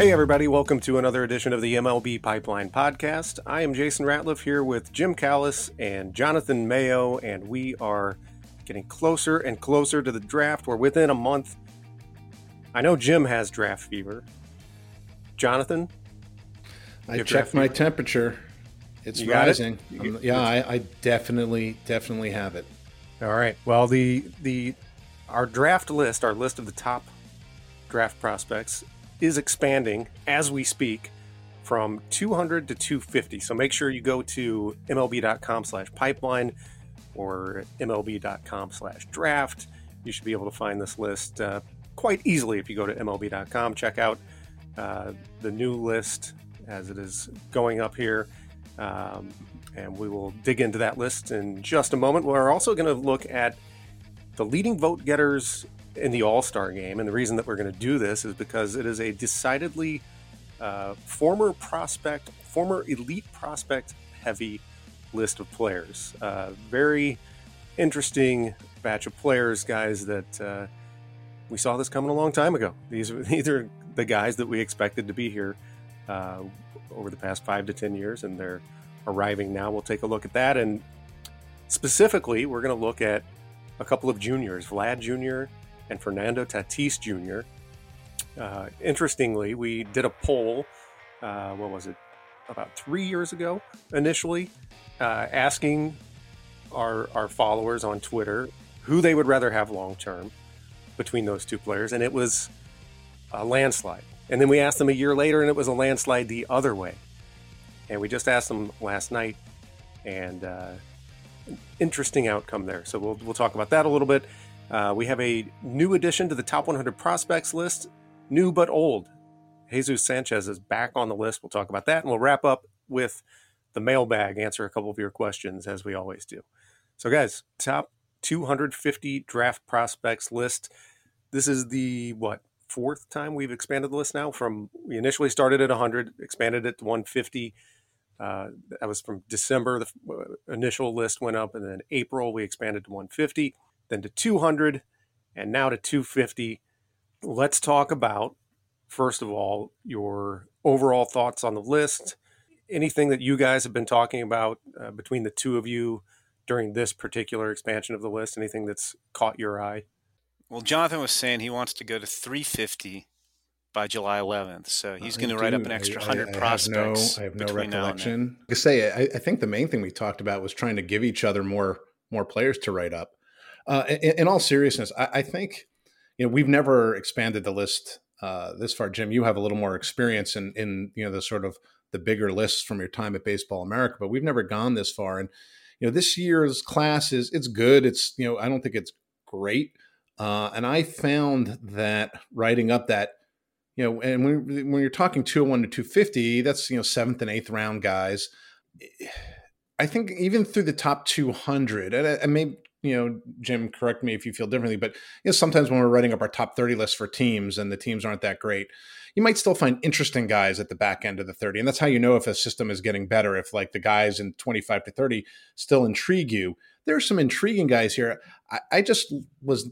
Hey, everybody, welcome to another edition of the MLB Pipeline Podcast. I am Jason Ratliff here with Jim Callis and Jonathan Mayo, and we are getting closer and closer to the draft. We're within a month. I know Jim has draft fever. Jonathan? I checked my temperature. It's rising. Um, it? yeah, I, I definitely, definitely have it. All right. Well, the the our draft list, our list of the top draft prospects, is expanding as we speak from 200 to 250. So make sure you go to mlb.com slash pipeline or mlb.com slash draft. You should be able to find this list uh, quite easily if you go to mlb.com. Check out uh, the new list as it is going up here. Um, and we will dig into that list in just a moment. We're also going to look at the leading vote getters in the All Star game. And the reason that we're going to do this is because it is a decidedly uh, former prospect, former elite prospect heavy list of players. Uh, very interesting batch of players, guys that uh, we saw this coming a long time ago. These, these are the guys that we expected to be here uh, over the past five to 10 years, and they're arriving now. We'll take a look at that. And specifically, we're going to look at a couple of juniors, Vlad Jr and Fernando Tatis Jr. Uh, interestingly, we did a poll, uh, what was it, about three years ago initially, uh, asking our, our followers on Twitter who they would rather have long term between those two players, and it was a landslide. And then we asked them a year later, and it was a landslide the other way. And we just asked them last night, and uh, interesting outcome there. So we'll, we'll talk about that a little bit. Uh, we have a new addition to the top 100 prospects list, new but old. Jesus Sanchez is back on the list. We'll talk about that, and we'll wrap up with the mailbag, answer a couple of your questions as we always do. So, guys, top 250 draft prospects list. This is the what fourth time we've expanded the list now. From we initially started at 100, expanded it to 150. Uh, that was from December. The initial list went up, and then April we expanded to 150 then to 200, and now to 250. Let's talk about, first of all, your overall thoughts on the list. Anything that you guys have been talking about uh, between the two of you during this particular expansion of the list? Anything that's caught your eye? Well, Jonathan was saying he wants to go to 350 by July 11th. So he's going to write up an extra 100 I, I prospects. Have no, I have no recollection. I say, I, I, think the main thing we talked about was trying to give each other more more players to write up. Uh, in, in, all seriousness, I, I, think you know we've never expanded the list uh, this far. Jim, you have a little more experience in in you know the sort of the bigger lists from your time at Baseball America, but we've never gone this far. And you know this year's class is it's good. It's you know I don't think it's great. Uh, and I found that writing up that you know, and when, when you're talking 201 to 250, that's, you know, seventh and eighth round guys. I think even through the top 200, and, and maybe you know, Jim, correct me if you feel differently, but you know, sometimes when we're writing up our top 30 list for teams and the teams aren't that great, you might still find interesting guys at the back end of the 30. And that's how you know if a system is getting better, if like the guys in 25 to 30 still intrigue you. There are some intriguing guys here. I, I just was,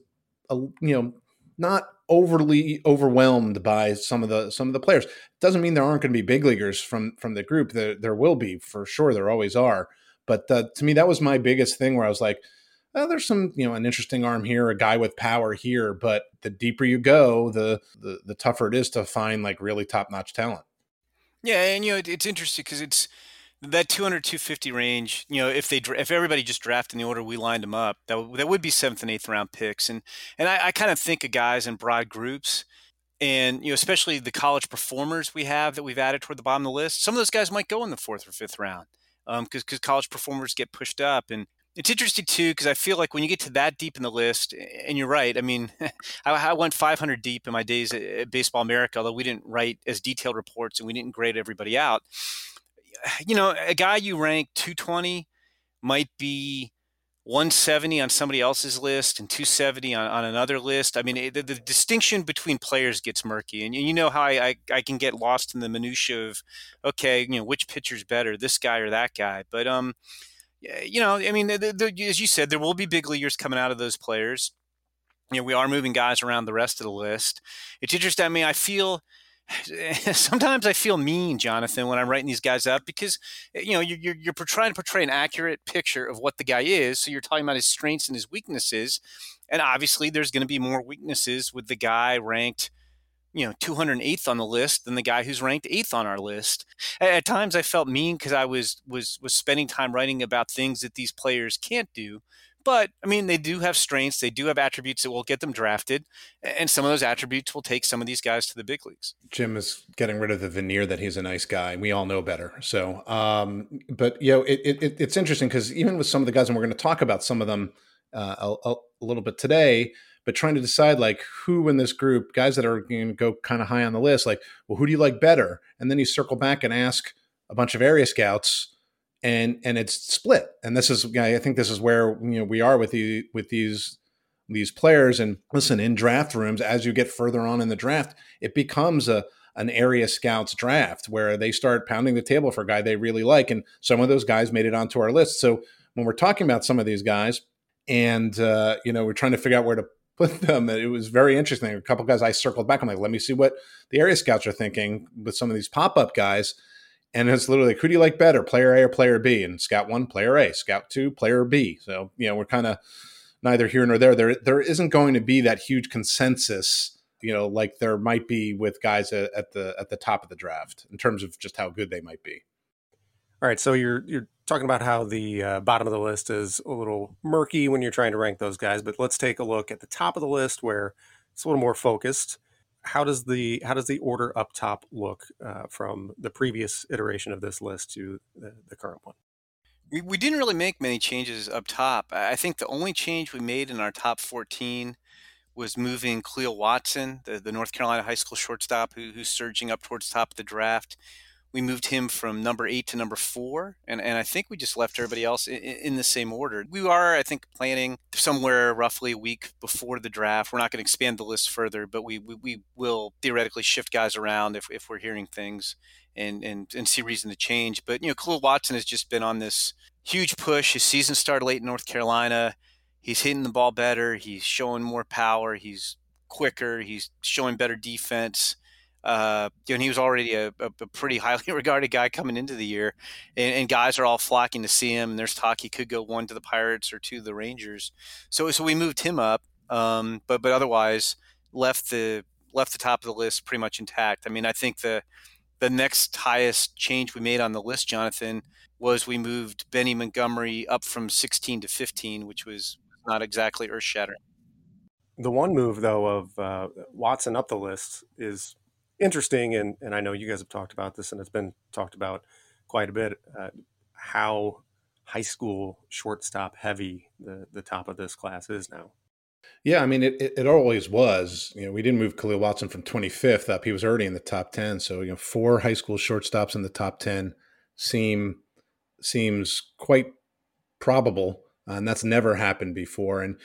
a, you know, not overly overwhelmed by some of the some of the players. Doesn't mean there aren't going to be big leaguers from from the group. There there will be for sure. There always are. But uh, to me, that was my biggest thing where I was like, oh, there's some, you know, an interesting arm here, a guy with power here, but the deeper you go, the the, the tougher it is to find like really top notch talent. Yeah, and you know, it's interesting because it's that 200 250 range. You know, if they if everybody just drafted in the order we lined them up, that that would be seventh and eighth round picks. And and I, I kind of think of guys in broad groups and you know especially the college performers we have that we've added toward the bottom of the list some of those guys might go in the fourth or fifth round because um, because college performers get pushed up and it's interesting too because I feel like when you get to that deep in the list, and you're right. I mean, I, I, went 500 deep in my days at Baseball America, although we didn't write as detailed reports and we didn't grade everybody out. You know, a guy you rank 220 might be 170 on somebody else's list and 270 on, on another list. I mean, it, the, the, distinction between players gets murky, and you know how I, I, I can get lost in the minutia of okay, you know, which pitcher's better, this guy or that guy, but um Eh, you know, I mean, the, the, as you said, there will be big leaguers coming out of those players. You know, we are moving guys around the rest of the list. It's interesting. I mean, I feel sometimes I feel mean, Jonathan, when I'm writing these guys up because eh, you know you're, you're, you're trying to portray an accurate picture of what the guy is. So you're talking about his strengths and his weaknesses, and obviously there's going to be more weaknesses with the guy ranked you know 208th on the list than the guy who's ranked eighth on our list. At, times I felt mean because I was was was spending time writing about things that these players can't do. But I mean, they do have strengths. They do have attributes that will get them drafted, and some of those attributes will take some of these guys to the big leagues. Jim is getting rid of the veneer that he's a nice guy. We all know better. So, um, but you know, it, it, it's interesting because even with some of the guys, and we're going to talk about some of them uh, a, a, little bit today, but trying to decide like who in this group, guys that are going to go kind of high on the list, like, well, who do you like better? And then you circle back and ask a bunch of area scouts and and it's split. And this is I think this is where you know we are with the with these these players. And listen, in draft rooms, as you get further on in the draft, it becomes a an area scouts draft where they start pounding the table for a guy they really like. And some of those guys made it onto our list. So when we're talking about some of these guys, and uh, you know we're trying to figure out where to put them, it was very interesting. A couple guys I circled back. I'm like, let me see what the area scouts are thinking with some of these pop up guys. And it's literally who do you like better, player A or player B? And scout one, player A, scout two, player B. So, you know, we're kind of neither here nor there. There there isn't going to be that huge consensus, you know, like there might be with guys at the at the top of the draft in terms of just how good they might be. All right, so you're you're talking about how the uh, bottom of the list is a little murky when you're trying to rank those guys, but let's take a look at the top of the list where it's a little more focused how does the how does the order up top look uh, from the previous iteration of this list to the, the current one? We, we didn't really make many changes up top. I think the only change we made in our top 14 was moving Kahlil Watson, the, the North Carolina high school shortstop who, who's surging up towards top of the draft we moved him from number eight to number four, and, and I think we just left everybody else in, in, the same order. We are, I think, planning somewhere roughly a week before the draft. We're not going to expand the list further, but we, we, we, will theoretically shift guys around if, if we're hearing things and, and, and see reason to change. But, you know, Kahlil Watson has just been on this huge push. His season started late in North Carolina. He's hitting the ball better. He's showing more power. He's quicker. He's showing better defense uh, know, he was already a, a, pretty highly regarded guy coming into the year, and, and, guys are all flocking to see him. And there's talk he could go one to the Pirates or two to the Rangers. So, so we moved him up, um, but but otherwise left the left the top of the list pretty much intact. I mean, I think the the next highest change we made on the list, Jonathan, was we moved Benny Montgomery up from 16 to 15, which was not exactly earth shattering. The one move, though, of uh, Watson up the list is interesting, and, and I know you guys have talked about this, and it's been talked about quite a bit, uh, how high school shortstop heavy the, the top of this class is now. Yeah, I mean, it, it, it, always was. You know, we didn't move Kahlil Watson from 25th up. He was already in the top 10. So, you know, four high school shortstops in the top 10 seem seems quite probable. Uh, and that's never happened before. And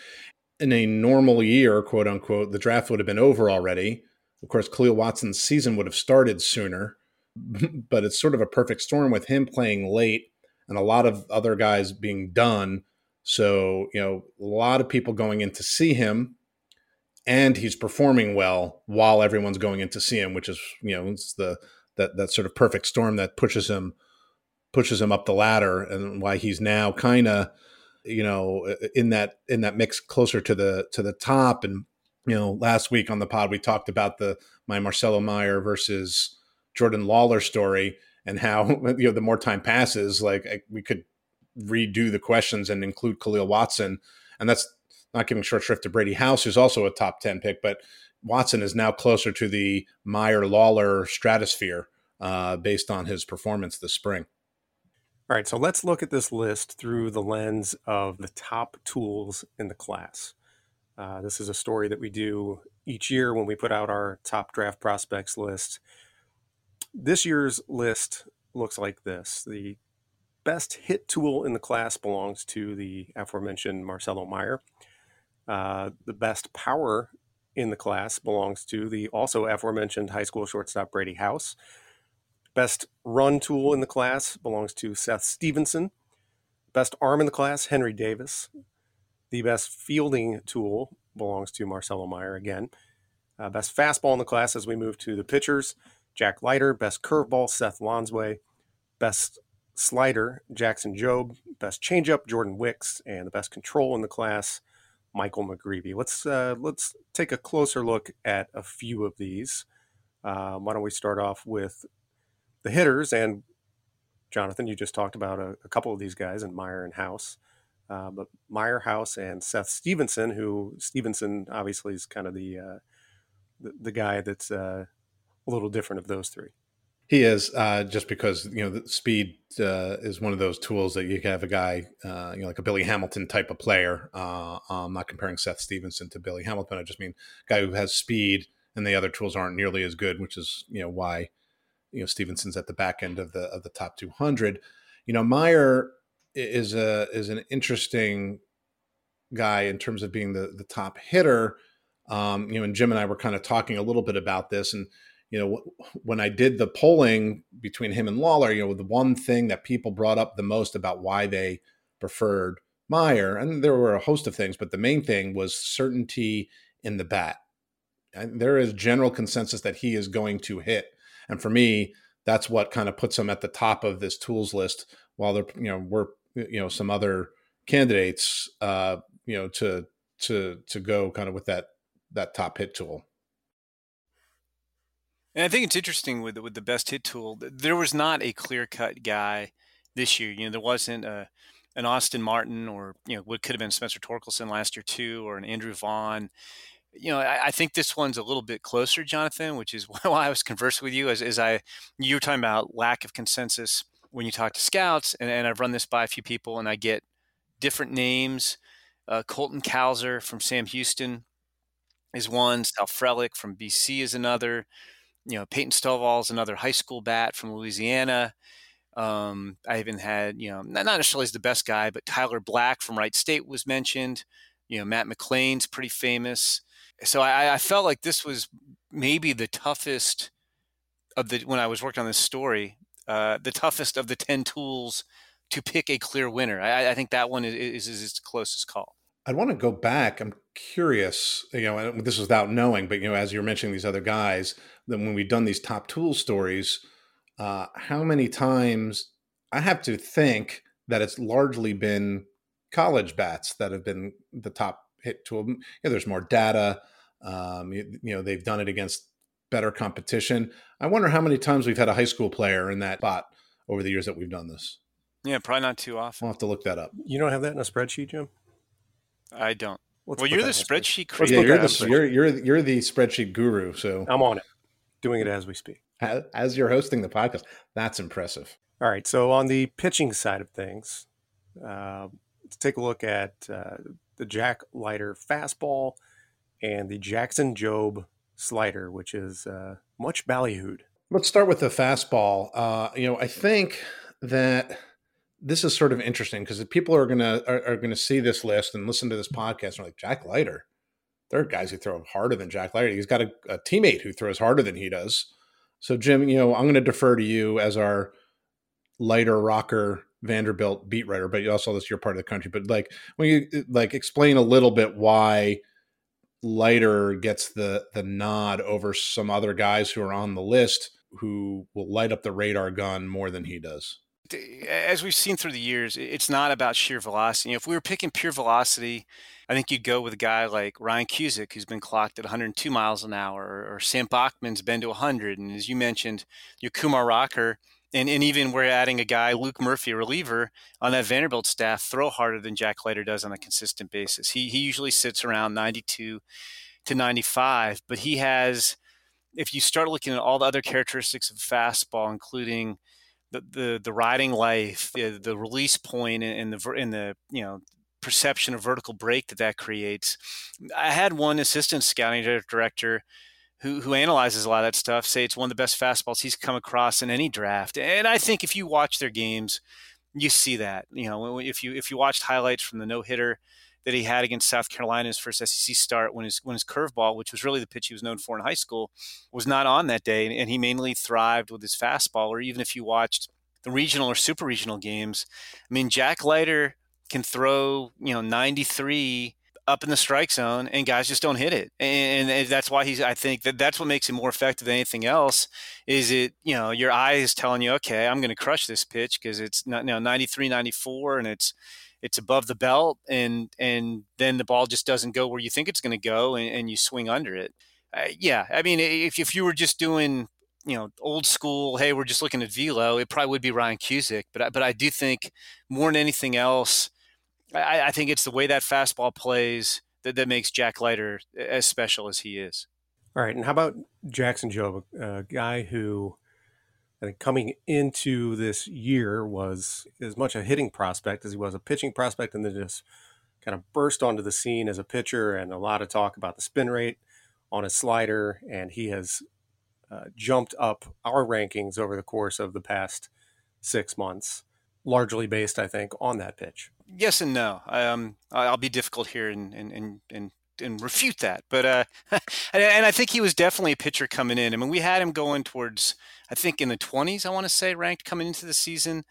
in a normal year, quote unquote, the draft would have been over already. Of course, Kahlil Watson's season would have started sooner, but it's sort of a perfect storm with him playing late and a lot of other guys being done. So, you know, a lot of people going in to see him and he's performing well while everyone's going in to see him, which is, you know, it's the that that sort of perfect storm that pushes him pushes him up the ladder and why he's now kind of you know in that in that mix closer to the to the top and you know, last week on the pod we talked about the my Marcelo Meyer versus Jordan Lawlar story and how you know the more time passes, like I, we could redo the questions and include Kahlil Watson, and that's not giving short shrift to Brady House, who's also a top ten pick, but Watson is now closer to the Meyer Lawlar stratosphere uh, based on his performance this spring. All right, so let's look at this list through the lens of the top tools in the class. Uh, this is a story that we do each year when we put out our top draft prospects list. This year's list looks like this. The best hit tool in the class belongs to the aforementioned Marcelo Meyer. Uh, the best power in the class belongs to the also aforementioned high school shortstop Brady House. Best run tool in the class belongs to Seth Stevenson. Best arm in the class, Henry Davis. The best fielding tool belongs to Marcelo Meyer again. Uh, best fastball in the class as we move to the pitchers. Jack Leiter, best curveball, Seth Lonsway, best slider, Jackson Jobe, best changeup, Jordan Wicks, and the best control in the class, Michael McGreevy. Let's uh, let's take a closer look at a few of these. Uh, why don't we start off with the hitters? And Jonathan, you just talked about a, a couple of these guys in Meyer and House. Uh, but Meyer House and Seth Stevenson, who Stevenson obviously is kind of the uh, the, the, guy that's uh, a little different of those three. He is uh, just because you know speed uh, is one of those tools that you have a guy uh, you know like a Billy Hamilton type of player. I'm not comparing Seth Stevenson to Billy Hamilton. I just mean guy who has speed, and the other tools aren't nearly as good, which is you know why you know Stevenson's at the back end of the of the top 200. You know Meyer is a is an interesting guy in terms of being the the top hitter. Um, you know, and Jim and I were kind of talking a little bit about this, and you know, when I did the polling between him and Lawlar, you know, the one thing that people brought up the most about why they preferred Meyer, and there were a host of things, but the main thing was certainty in the bat. And there is general consensus that he is going to hit, and for me, that's what kind of puts him at the top of this tools list. While they're, you know, we're you know some other candidates, uh, you know, to to to go kind of with that that top hit tool. And I think it's interesting with with the best hit tool. There was not a clear cut guy this year. You know, there wasn't a an Austin Martin or you know what could have been Spencer Torkelson last year too, or an Andrew Vaughn. You know, I, I think this one's a little bit closer, Jonathan, which is why I was conversing with you as, as I you were talking about lack of consensus when you talk to scouts, and, and I've run this by a few people, and I get different names. Uh, Colton Cowser from Sam Houston is one. Sal Frelick from BC is another you know, Peyton Stovall is another high school bat from Louisiana. Um, I even had, you know, not necessarily the best guy, but Tyler Black from Wright State was mentioned. You know, Matt McLain's pretty famous. So I, I felt like this was maybe the toughest of the when I was working on this story, uh, the toughest of the ten tools to pick a clear winner. I, I think that one is, is, is its closest call. I'd want to go back. I'm curious, you know, this is without knowing, but you know, as you're mentioning these other guys, that when we've done these top tool stories, uh, how many times I have to think that it's largely been college bats that have been the top hit tool. You know, there's more data. Um, you, you, know, they've done it against better competition. I wonder how many times we've had a high school player in that spot over the years that we've done this. Yeah, probably not too often. We'll have to look that up. You don't have that in a spreadsheet, Jim? I don't. Let's well, you're the spreadsheet creator. Yeah, you're the, you're, you're, you're the spreadsheet guru. So I'm on it, doing it as we speak. As, as you're hosting the podcast, that's impressive. All right. So on the pitching side of things, uh, let's take a look at uh, the Jack Leiter fastball and the Jackson Jobe slider, which is uh, much ballyhooed. Let's start with the fastball. Uh, you know, I think that this is sort of interesting because people are gonna are, are, gonna see this list and listen to this podcast and are like Jack Leiter. There are guys who throw harder than Jack Leiter. He's got a, a teammate who throws harder than he does. So Jim, you know, I'm going to defer to you as our Leiter Rocker Vanderbilt beat writer, but you also this your part of the country. But like when you like explain a little bit why Leiter gets the the nod over some other guys who are on the list who will light up the radar gun more than he does as we've seen through the years, it's not about sheer velocity. If we were picking pure velocity, I think you'd go with a guy like Ryan Cusick, who's been clocked at 102 miles an hour, or, or Sam Bachman's been to 100. And as you mentioned, your Kumar Rocker, and, and even we're adding a guy, Luke Murphy, a reliever, on that Vanderbilt staff, throw harder than Jack Leiter does on a consistent basis. He, he usually sits around 92 to 95, but he has, if you start looking at all the other characteristics of fastball, including – the the, the riding life, the, the release point, and the in the you know perception of vertical break that that creates. I had one assistant scouting director who who analyzes a lot of that stuff say it's one of the best fastballs he's come across in any draft. And I think if you watch their games, you see that. You know, if you if you watched highlights from the no hitter that he had against South Carolina's first SEC start when his when his curveball, which was really the pitch he was known for in high school, was not on that day, and he mainly thrived with his fastball. Or even if you watched the regional or super regional games, I mean Jack Leiter can throw you know 93 up in the strike zone, and guys just don't hit it. And, and that's why he's. I think that that's what makes him more effective than anything else. Is it you know your eye is telling you, okay, I'm going to crush this pitch because it's not you know 93, 94, and it's it's above the belt, and and then the ball just doesn't go where you think it's going to go, and, and, you swing under it. Uh, yeah, I mean, if if you were just doing you know old school, hey, we're just looking at velo, it probably would be Ryan Cusick. But I, but I do think more than anything else, I, I think it's the way that fastball plays that, that makes Jack Leiter as special as he is. All right, and how about Jackson Jobe, a guy who I think coming into this year was as much a hitting prospect as he was a pitching prospect, and then just kind of burst onto the scene as a pitcher, and a lot of talk about the spin rate on his slider, and he has uh, jumped up our rankings over the course of the past six months, largely based, I think, on that pitch. Yes and no. Um, I'll be difficult here and and and and refute that, but uh, and I think he was definitely a pitcher coming in. I mean, we had him going towards I think in the 20s, I want to say, ranked coming into the season.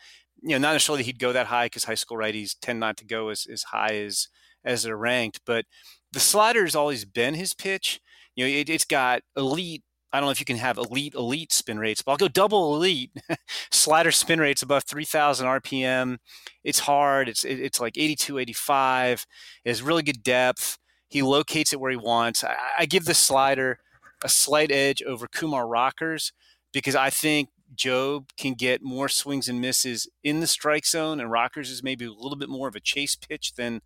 You know, not necessarily he'd go that high because high school righties tend not to go as, as high as as they're ranked, but the slider has always been his pitch. You know, it, has got elite. I don't know if you can have elite elite spin rates, but I'll go double elite slider spin rates above 3,000 RPM. It's hard. It's it's like 82, 85. It has really good depth. He locates it where he wants. I, I give the slider a slight edge over Kumar Rockers because I think Jobe can get more swings and misses in the strike zone, and Rockers is maybe a little bit more of a chase pitch than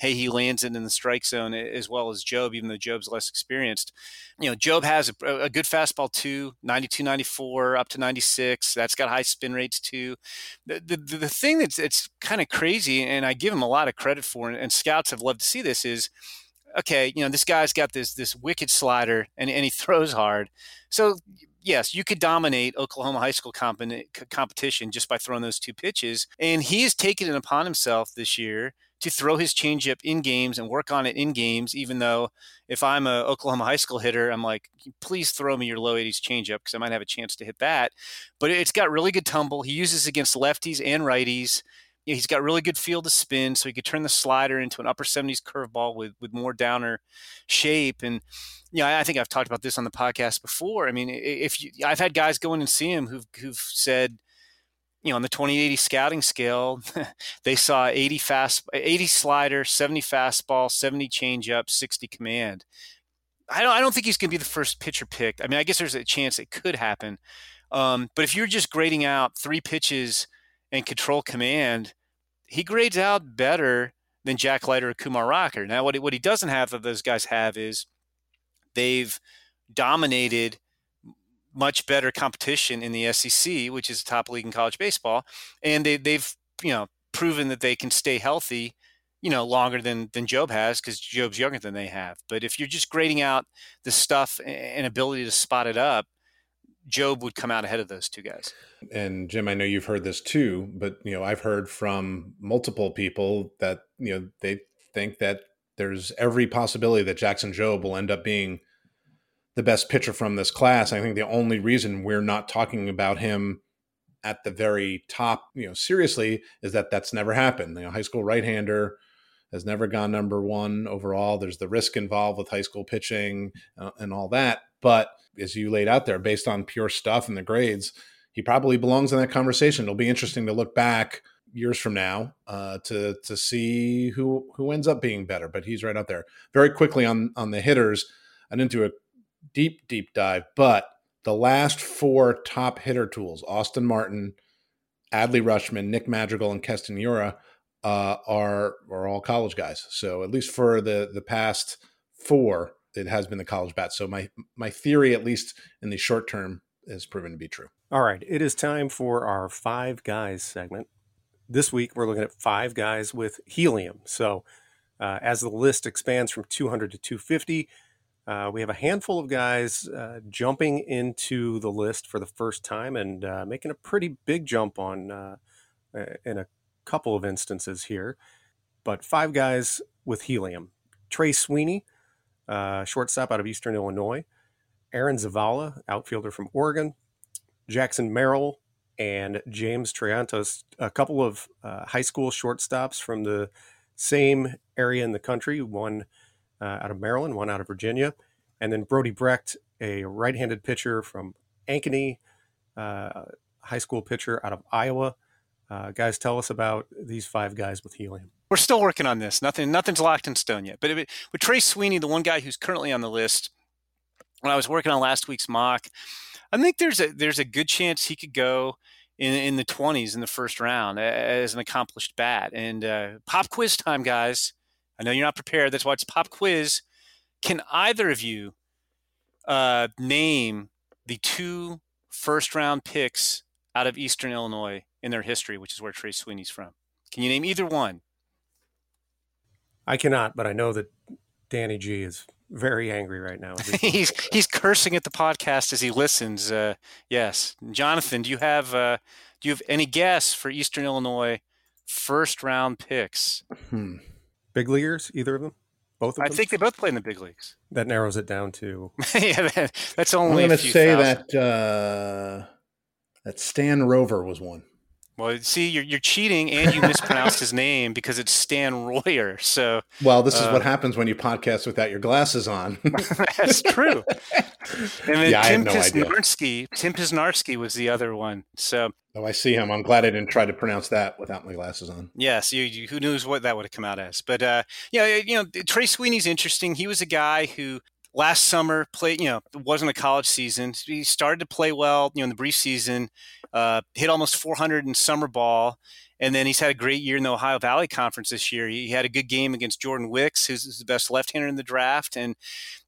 hey, he lands it in the strike zone as well as Jobe, even though Jobe's less experienced. You know, Jobe has a, a, good fastball too, 92, 94, up to 96. That's got high spin rates too. The, the, the thing that's it's kind of crazy, and I give him a lot of credit for, and scouts have loved to see this, is okay, you know, this guy's got this this wicked slider and, and he throws hard. So yes, you could dominate Oklahoma high school comp- competition just by throwing those two pitches. And he has taken it upon himself this year to throw his changeup in games and work on it in games. Even though if I'm a Oklahoma high school hitter, I'm like, please throw me your low 80s changeup because I might have a chance to hit that. But it's got really good tumble. He uses against lefties and righties. He's got really good field to spin, so he could turn the slider into an upper 70s curveball with with more downer shape. And you know, I think I've talked about this on the podcast before. I mean, if you, I've had guys go in and see him who've who've said, you know, on the 2080 scouting scale, they saw 80 fast, 80 slider, 70 fastball, 70 changeup, 60 command. I don't, I don't think he's going to be the first pitcher picked. I mean, I guess there's a chance it could happen. Um, but if you're just grading out three pitches and control command, he grades out better than Jack Leiter or Kumar Rocker. Now, what he, what he doesn't have that those guys have is they've dominated much better competition in the SEC, which is the top league in college baseball, and they, they've you know proven that they can stay healthy, you know, longer than than Jobe has because Jobe's younger than they have. But if you're just grading out the stuff and ability to spot it up, Jobe would come out ahead of those two guys. And Jim, I know you've heard this too, but you know, I've heard from multiple people that you know they think that there's every possibility that Jackson Jobe will end up being the best pitcher from this class. I think the only reason we're not talking about him at the very top, you know, seriously, is that that's never happened. You know, high school right-hander has never gone number one overall. There's the risk involved with high school pitching uh, and all that. But as you laid out there, based on pure stuff and the grades, he probably belongs in that conversation. It'll be interesting to look back years from now uh, to to see who who ends up being better. But he's right up there. Very quickly on on the hitters, I didn't do a deep deep dive, but the last four top hitter tools: Austin Martin, Adley Rutschman, Nick Madrigal, and Keston Hiura, uh, are are all college guys. So at least for the the past four, it has been the college bat. So my my theory, at least in the short term, is proven to be true. All right, it is time for our five guys segment. This week we're looking at five guys with helium. So uh, as the list expands from 200 to 250, uh, we have a handful of guys uh, jumping into the list for the first time and uh, making a pretty big jump on uh, in a couple of instances here. But five guys with helium: Trey Sweeney, uh, shortstop out of Eastern Illinois, Aaron Zavala, outfielder from Oregon, Jackson Merrill, and James Triantos, a couple of uh, high school shortstops from the same area in the country, one uh, out of Maryland, one out of Virginia. And then Brody Brecht, a right handed pitcher from Ankeny, uh, high school pitcher out of Iowa. Uh, guys, tell us about these five guys with helium. We're still working on this. Nothing, nothing's locked in stone yet. But it, with Trey Sweeney, the one guy who's currently on the list, when I was working on last week's mock, I think there's a there's a good chance he could go in in the 20s in the first round as an accomplished bat. And uh, pop quiz time, guys. I know you're not prepared. That's why it's pop quiz. Can either of you uh, name the two first round picks out of Eastern Illinois in their history, which is where Trey Sweeney's from? Can you name either one? I cannot, but I know that Danny G is very angry right now. he's he's cursing at the podcast as he listens. Uh, yes, Jonathan, do you have uh, do you have any guess for Eastern Illinois first round picks? Hmm. Big leaguers, either of them? Both of I think they both play in the big leagues. That narrows it down to. yeah, that, that's only. I'm going to say thousand. that uh, that Stan Rover was one. Well, see, you're, you're cheating and you mispronounced his name because it's Stan Royer. So, well, this is uh, what happens when you podcast without your glasses on. that's true. And then yeah, Tim Pyznarski, Tim Pyznarski was the other one. So, oh, I see him. I'm glad I didn't try to pronounce that without my glasses on. Yes, you, you, who knows what that would have come out as? But uh, yeah, you know, Trey Sweeney's interesting. He was a guy who last summer played you know it wasn't a college season. He started to play well you know in the brief season uh, hit almost 400 in summer ball and then he's had a great year in the ohio valley conference this year. He had a good game against jordan wicks who's the best left-hander in the draft and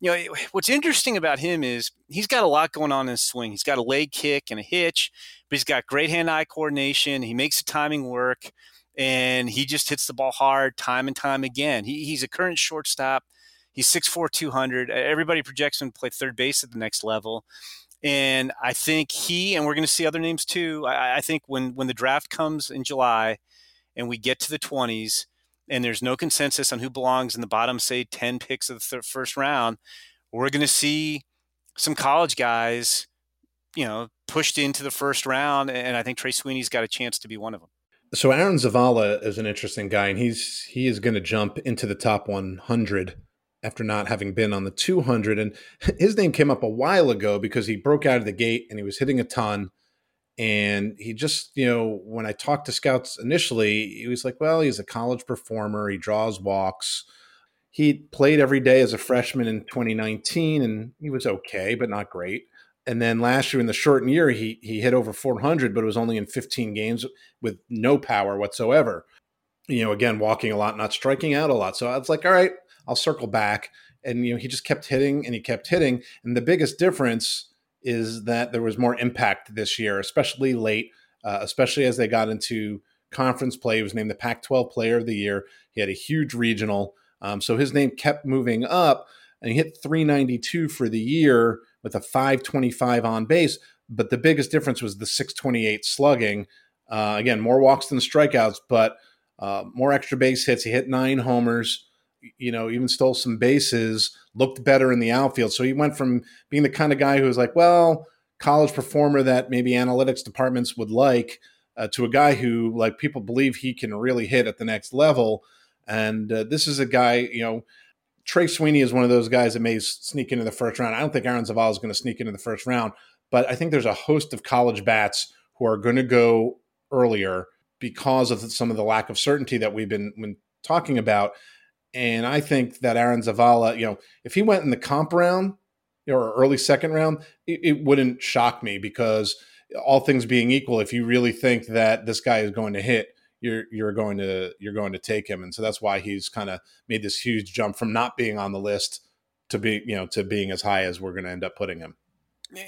you know what's interesting about him is he's got a lot going on in his swing. He's got a leg kick and a hitch but he's got great hand-eye coordination. He makes the timing work and he just hits the ball hard time and time again. He, he's a current shortstop He's 6'4", 200. Everybody projects him to play third base at the next level. And I think he, and we're going to see other names too. I, I think when, when the draft comes in July and we get to the 20s and there's no consensus on who belongs in the bottom, say, 10 picks of the th- first round, we're going to see some college guys, you know, pushed into the first round. And I think Trey Sweeney's got a chance to be one of them. So Aaron Zavala is an interesting guy, and he's he is going to jump into the top 100 after not having been on the 200. And his name came up a while ago because he broke out of the gate and he was hitting a ton. And he just, you know, when I talked to scouts initially, he was like, well, he's a college performer. He draws walks. He played every day as a freshman in 2019 and he was okay, but not great. And then last year in the shortened year, he he hit over 400, but it was only in 15 games with no power whatsoever. You know, again, walking a lot, not striking out a lot. So I was like, all right, I'll circle back. And you know, he just kept hitting and he kept hitting. And the biggest difference is that there was more impact this year, especially late, uh, especially as they got into conference play. He was named the Pac-12 Player of the Year. He had a huge regional, um, so his name kept moving up, and he hit 392 for the year with a 525 on base. But the biggest difference was the 628 slugging. Uh, again, more walks than strikeouts, but uh, more extra base hits. He hit nine homers you know, even stole some bases, looked better in the outfield. So he went from being the kind of guy who was like, well, college performer that maybe analytics departments would like, uh, to a guy who like people believe he can really hit at the next level. And uh, this is a guy, you know, Trey Sweeney is one of those guys that may sneak into the first round. I don't think Aaron Zavala is going to sneak into the first round, but I think there's a host of college bats who are going to go earlier because of some of the lack of certainty that we've been, been talking about. And I think that Aaron Zavala, you know, if he went in the comp round or early second round, it, it, wouldn't shock me because all things being equal, if you really think that this guy is going to hit, you're you're going to you're going to take him, and so that's why he's kind of made this huge jump from not being on the list to be you know to being as high as we're going to end up putting him.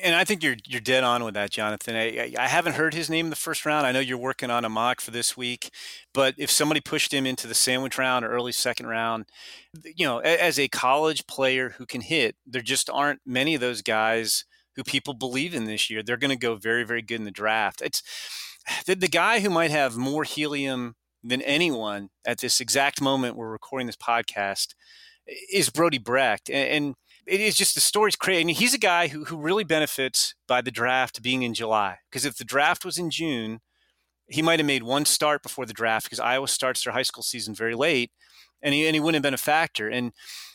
And I think you're you're dead on with that, Jonathan. I, I haven't heard his name in the first round. I know you're working on a mock for this week, but if somebody pushed him into the sandwich round or early second round, you know, as a college player who can hit, there just aren't many of those guys who people believe in this year. They're going to go very very good in the draft. It's the, the guy who might have more helium than anyone at this exact moment we're recording this podcast is Brody Brecht, and, and it is just the story's crazy. And he's a guy who, who really benefits by the draft being in July. Because if the draft was in June, he might have made one start before the draft because Iowa starts their high school season very late, and he and he wouldn't have been a factor. And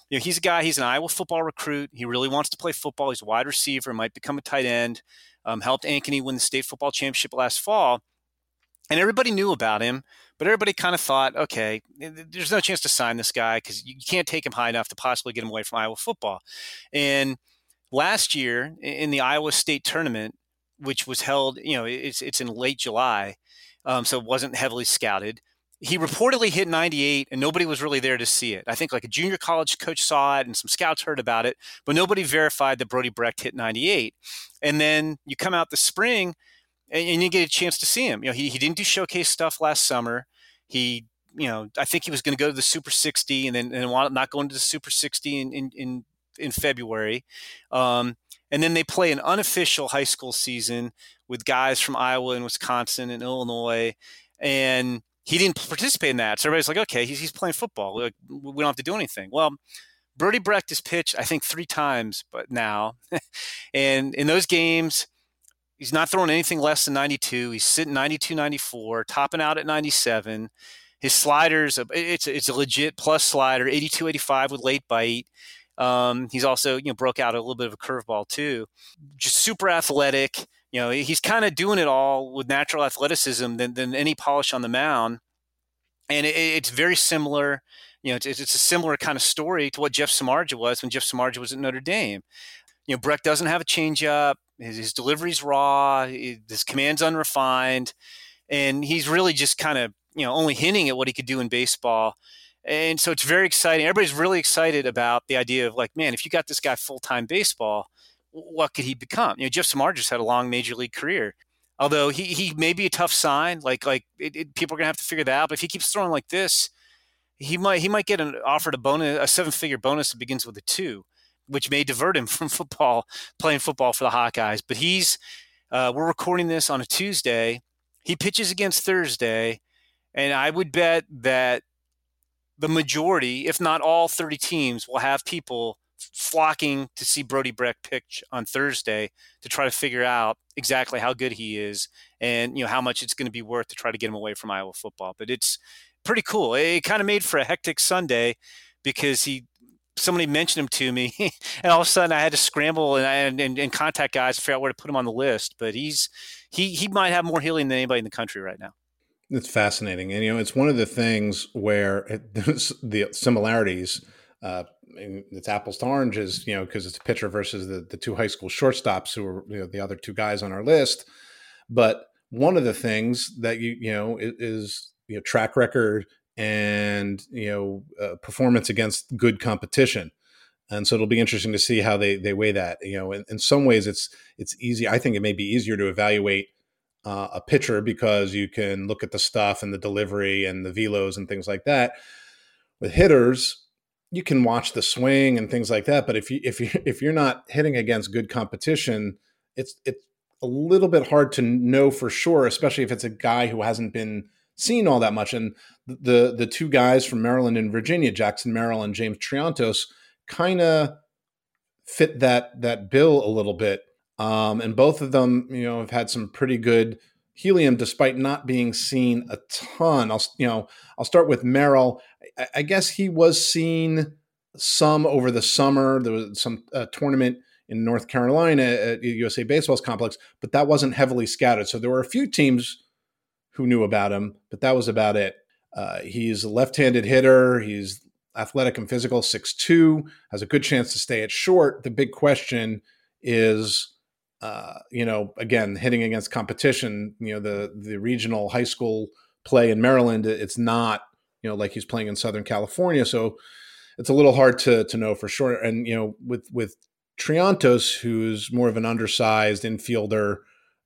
you know, he's a guy. He's an Iowa football recruit. He really wants to play football. He's a wide receiver. Might become a tight end. Um, helped Ankeny win the state football championship last fall, and everybody knew about him. But everybody kind of thought, okay, there's no chance to sign this guy because you can't take him high enough to possibly get him away from Iowa football. And last year in the Iowa State tournament, which was held, you know, it's it's in late July, um, so it wasn't heavily scouted. He reportedly hit 98, and nobody was really there to see it. I think like a junior college coach saw it, and some scouts heard about it, but nobody verified that Brody Brecht hit 98. And then you come out the spring, and, and you get a chance to see him. You know, he he didn't do showcase stuff last summer. He you know, I think he was going to go to the Super 60 and then and not going to the Super 60 in, in, in in February. Um, and then they play an unofficial high school season with guys from Iowa and Wisconsin and Illinois. And he didn't participate in that. So everybody's like, okay, he's, he's playing football. Like, we don't have to do anything. Well, Brody Brecht has pitched, I think, three times, but now, and in those games, he's not throwing anything less than 92. He's sitting 92, 94, topping out at 97. His sliders, it's it's a legit plus slider, 82, 85 with late bite. Um, he's also, you know, broke out a little bit of a curveball too. Just super athletic. You know, he's kind of doing it all with natural athleticism than, than any polish on the mound. And it, it's very similar. You know, it's, it's, a similar kind of story to what Jeff Samardzija was when Jeff Samardzija was at Notre Dame. You know, Brecht doesn't have a changeup. His, his delivery's raw. His command's unrefined, and he's really just kind of you know only hinting at what he could do in baseball. And so it's very exciting. Everybody's really excited about the idea of like, man, if you got this guy full time baseball, what could he become? You know, Jeff Samardzija had a long major league career. Although he, he may be a tough sign, like like it, it, people are gonna have to figure that out. But if he keeps throwing like this, he might he might get an offered a bonus, a seven figure bonus that begins with a two, which may divert him from football, playing football for the Hawkeyes. But he's uh, we're recording this on a Tuesday. He pitches against Thursday, and I would bet that the majority, if not all 30 teams, will have people flocking to see Brody Brecht pitch on Thursday to try to figure out exactly how good he is and you know how much it's going to be worth to try to get him away from Iowa football. But it's pretty cool. It kind of made for a hectic Sunday because he somebody mentioned him to me, and all of a sudden I had to scramble and, and, and contact guys to figure out where to put him on the list. But he's he he might have more helium than anybody in the country right now. It's fascinating, and you know, it's one of the things where it, the similarities. Uh, it's apples to oranges, you know, because it's a pitcher versus the the two high school shortstops who are you know the other two guys on our list. But one of the things that you you know is, you know track record and you know uh, performance against good competition and so it'll be interesting to see how they they weigh that you know in, in some ways it's it's easy i think it may be easier to evaluate uh, a pitcher because you can look at the stuff and the delivery and the velos and things like that. With hitters, you can watch the swing and things like that. But if you if you if you're not hitting against good competition, it's it's a little bit hard to know for sure, especially if it's a guy who hasn't been seen all that much. And the the two guys from Maryland and Virginia, Jackson Merrill and James Triantos, kind of fit that that bill a little bit um, and both of them, you know, have had some pretty good helium despite not being seen a ton. I'll, you know, I'll start with Merrill. I, I guess he was seen some over the summer. There was some uh, tournament in North Carolina at USA Baseball's complex, but that wasn't heavily scouted. So there were a few teams who knew about him, but that was about it. Uh, he's a left-handed hitter. He's athletic and physical, 6'2", has a good chance to stay at short. The big question is uh, you know, again, hitting against competition, you know, the the regional high school play in Maryland, it's not, you know, like he's playing in Southern California. So it's a little hard to to know for sure. And you know, with with Triantos, who's more of an undersized infielder,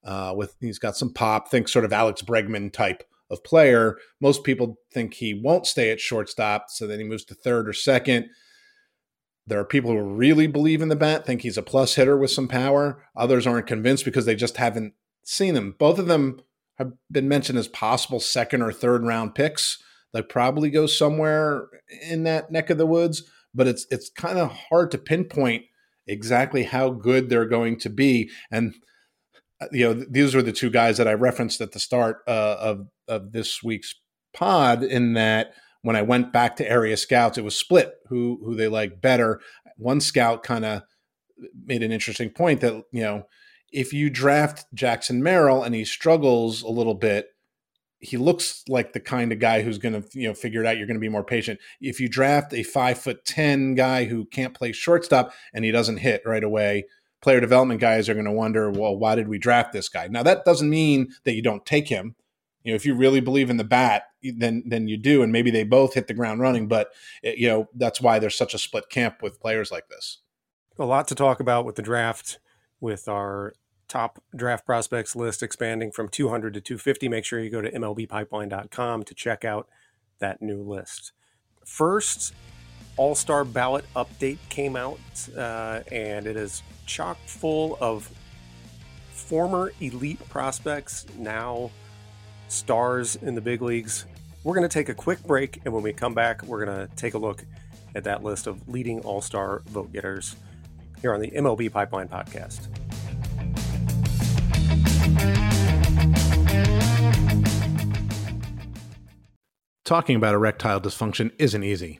uh, with he's got some pop, think sort of Alex Bregman type of player. Most people think he won't stay at shortstop, so then he moves to third or second. There are people who really believe in the bat, think he's a plus hitter with some power. Others aren't convinced because they just haven't seen him. Both of them have been mentioned as possible second or third round picks. They probably go somewhere in that neck of the woods, but it's it's kind of hard to pinpoint exactly how good they're going to be. And you know, these were the two guys that I referenced at the start uh, of of this week's pod. In that, when I went back to area scouts, it was split who who they like better. One scout kind of made an interesting point that you know if you draft Jackson Merrill and he struggles a little bit, he looks like the kind of guy who's going to you know figure it out. You're going to be more patient. If you draft a five foot ten guy who can't play shortstop and he doesn't hit right away, player development guys are going to wonder, well, why did we draft this guy? Now that doesn't mean that you don't take him. You know, if you really believe in the bat, then then you do, and maybe they both hit the ground running. But eh, you know that's why there's such a split camp with players like this. A lot to talk about with the draft, with our top draft prospects list expanding from 200 to 250. Make sure you go to MLBpipeline.com to check out that new list. First, All Star ballot update came out, uh, and it is chock full of former elite prospects, now stars in the big leagues. We're going to take a quick break, and when we come back, we're going to take a look at that list of leading All Star vote getters here on the MLB Pipeline Podcast. Talking about erectile dysfunction isn't easy.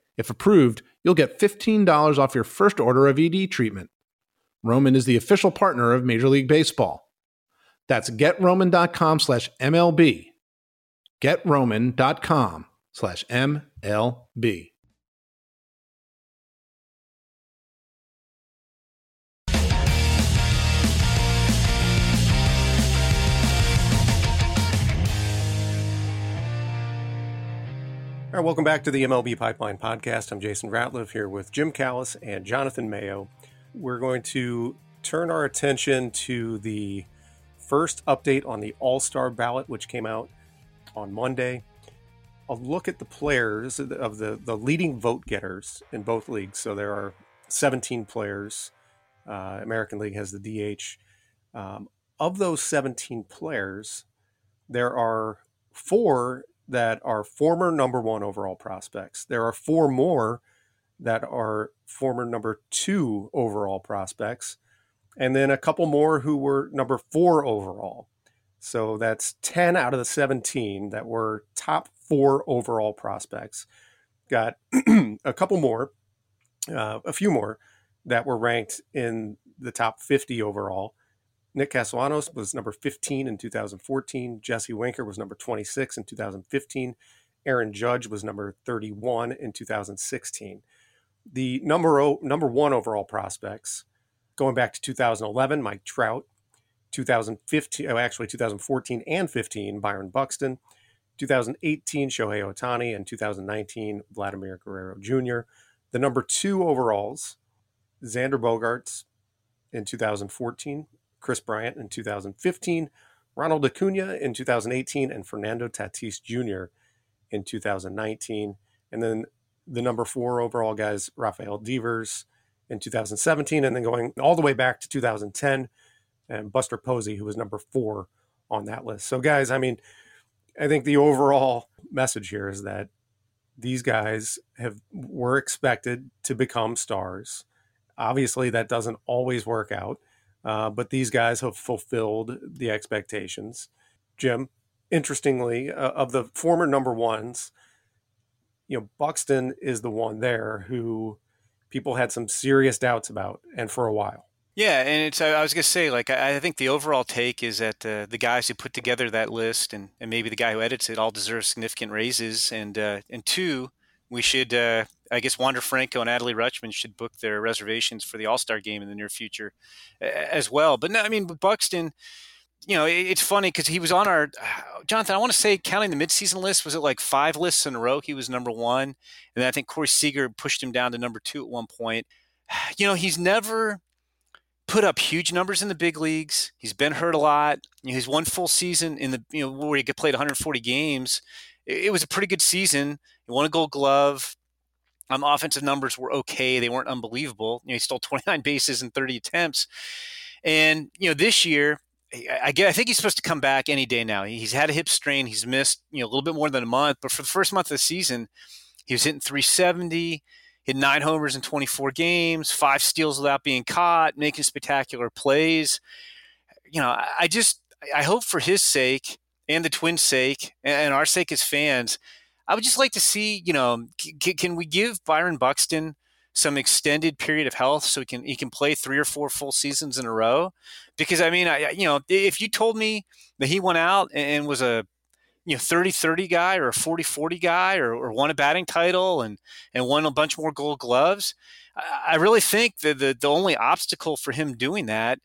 If approved, you'll get $15 off your first order of ED treatment. Roman is the official partner of Major League Baseball. That's getroman.com slash MLB. Getroman.com slash MLB. All right, welcome back to the MLB Pipeline Podcast. I'm Jason Ratliff here with Jim Callis and Jonathan Mayo. We're going to turn our attention to the first update on the All Star ballot, which came out on Monday. I'll look at the players of the, the leading vote getters in both leagues. So there are 17 players. Uh, American League has the DH. Um, of those 17 players, there are four that are former number one overall prospects. There are four more that are former number two overall prospects, and then a couple more who were number four overall. So that's 10 out of the 17 that were top four overall prospects. Got a couple more, uh, a few more that were ranked in the top 50 overall. Nick Castellanos was number 15 in 2014. Jesse Winker was number 26 in 2015. Aaron Judge was number 31 in 2016. The number o, number one overall prospects, going back to 2011, Mike Trout, 2015, oh, actually 2014 and 15, Byron Buxton, 2018, Shohei Ohtani, and 2019, Vladimir Guerrero Jr. The number two overalls, Xander Bogaerts in 2014, Kris Bryant in 2015, Ronald Acuna in 2018, and Fernando Tatis Jr. in 2019. And then the number four overall guys, Rafael Devers in 2017, and then going all the way back to 2010, and Buster Posey, who was number four on that list. So, guys, I mean, I think the overall message here is that these guys have were expected to become stars. Obviously, that doesn't always work out. Uh, but these guys have fulfilled the expectations. Jim, interestingly, uh, of the former number ones, you know, Buxton is the one there who people had some serious doubts about, and for a while. Yeah, and it's I was gonna say like I, think the overall take is that uh, the guys who put together that list and, and maybe the guy who edits it all deserve significant raises, and uh, and two, we should uh, I guess Wander Franco and Adley Rutschman should book their reservations for the All Star game in the near future as well. But no, I mean Buxton, you know, it's funny because he was on our Jonathan. I want to say counting the midseason list was it like five lists in a row? He was number one, and I think Corey Seager pushed him down to number two at one point. You know, he's never put up huge numbers in the big leagues. He's been hurt a lot. You know, he's one full season in the you know where he played 140 games. It, it was a pretty good season. He won a Gold Glove. Um, offensive numbers were okay. They weren't unbelievable. You know, he stole 29 bases in 30 attempts. And you know, this year, I, I, I think he's supposed to come back any day now. He's had a hip strain. He's missed you know a little bit more than a month. But for the first month of the season, he was hitting 370 hit nine homers in 24 games, five steals without being caught, making spectacular plays. You know, I just I hope for his sake and the Twins' sake and our sake as fans, I would just like to see, you know, c- can we give Byron Buxton some extended period of health so he can he can play three or four full seasons in a row? Because I mean, I you know, if you told me that he went out and was a you know 30-30 guy or a 40-40 guy or, or won a batting title and and won a bunch more gold gloves i really think that the, the only obstacle for him doing that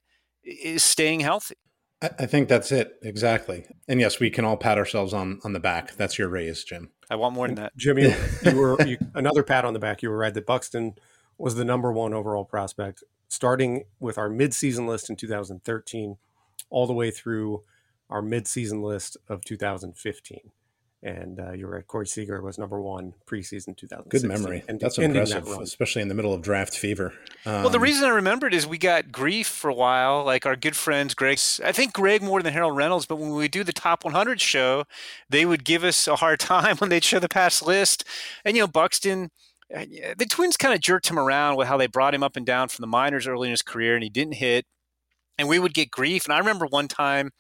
is staying healthy I think that's it exactly. And yes, we can all pat ourselves on on the back. That's your raise, Jim. I want more than that, Jimmy. you were you, another pat on the back. You were right that Buxton was the number one overall prospect, starting with our midseason list in 2013, all the way through our midseason list of 2015. And uh, you're right, Corey Seager was number one preseason 2016. Good memory. And That's impressive, that especially in the middle of draft fever. Um, well, the reason I remembered is we got grief for a while. Like our good friends, Greg, I think Greg more than Harold Reynolds, but when we do the top 100 show, they would give us a hard time when they'd show the past list. And, you know, Buxton, uh, the Twins kind of jerked him around with how they brought him up and down from the minors early in his career, and he didn't hit. And we would get grief. And I remember one time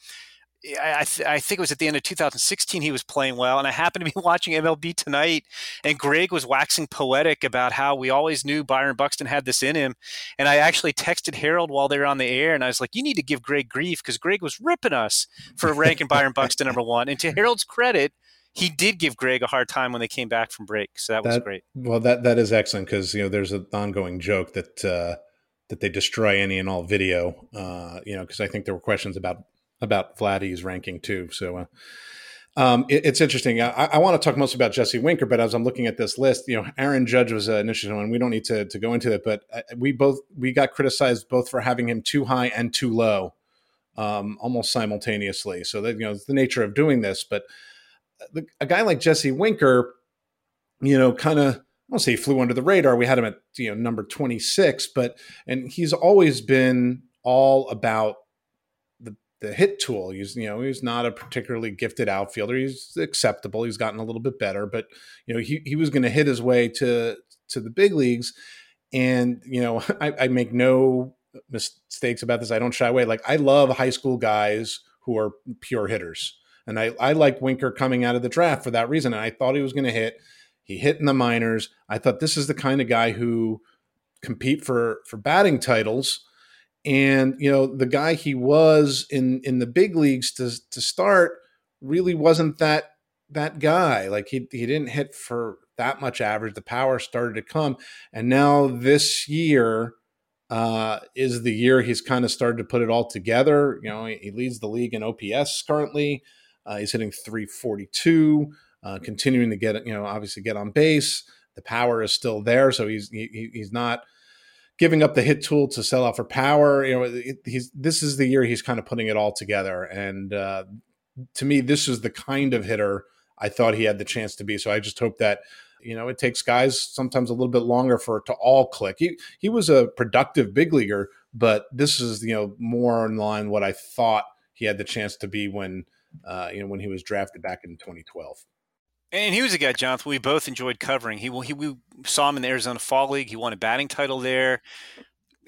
I, th- I, think it was at the end of 2016 he was playing well, and I happened to be watching MLB tonight, and Greg was waxing poetic about how we always knew Byron Buxton had this in him, and I actually texted Harold while they were on the air, and I was like, "You need to give Greg grief because Greg was ripping us for ranking Byron Buxton number one." And to Harold's credit, he did give Greg a hard time when they came back from break, so that, that was great. Well, that that is excellent because you know there's an ongoing joke that. Uh, that they destroy any and all video, uh, you know, because I think there were questions about about Vladdy's ranking too. So uh, um, it, it's interesting. I, I want to talk most about Jesse Winker, but as I'm looking at this list, you know, Aaron Judge was an interesting one. We don't need to, to go into it, but uh, we both we got criticized both for having him too high and too low, um, almost simultaneously. So that you know, it's the nature of doing this. But uh, the, a guy like Jesse Winker, you know, kind of. I don't say he flew under the radar. We had him at you know number 26, but and he's always been all about the hit tool. He's you know he's not a particularly gifted outfielder. He's acceptable. He's gotten a little bit better, but you know he he was going to hit his way to to the big leagues. And you know I, I make no mistakes about this. I don't shy away. Like I love high school guys who are pure hitters, and I I like Winker coming out of the draft for that reason. And I thought he was going to hit. He hit in the minors. I thought this is the kind of guy who compete for for batting titles and you know the guy he was in in the big leagues to to start really wasn't that that guy. Like he he didn't hit for that much average. The power started to come. And now this year uh, is the year he's kind of started to put it all together. You know he, he leads the league in ops currently. Uh, he's hitting 342 uh, continuing to get you know obviously get on base. The power is still there so he's he, he's not giving up the hit tool to sell out for power. You know, he's this is the year he's kind of putting it all together. And uh, to me, this is the kind of hitter I thought he had the chance to be. So I just hope that you know it takes guys sometimes a little bit longer for it to all click. He he was a productive big leaguer, but this is you know more in line what I thought he had the chance to be when uh, you know when he was drafted back in 2012. And he was a guy, Jonathan, we both enjoyed covering. He, he we saw him in the Arizona Fall League. He won a batting title there.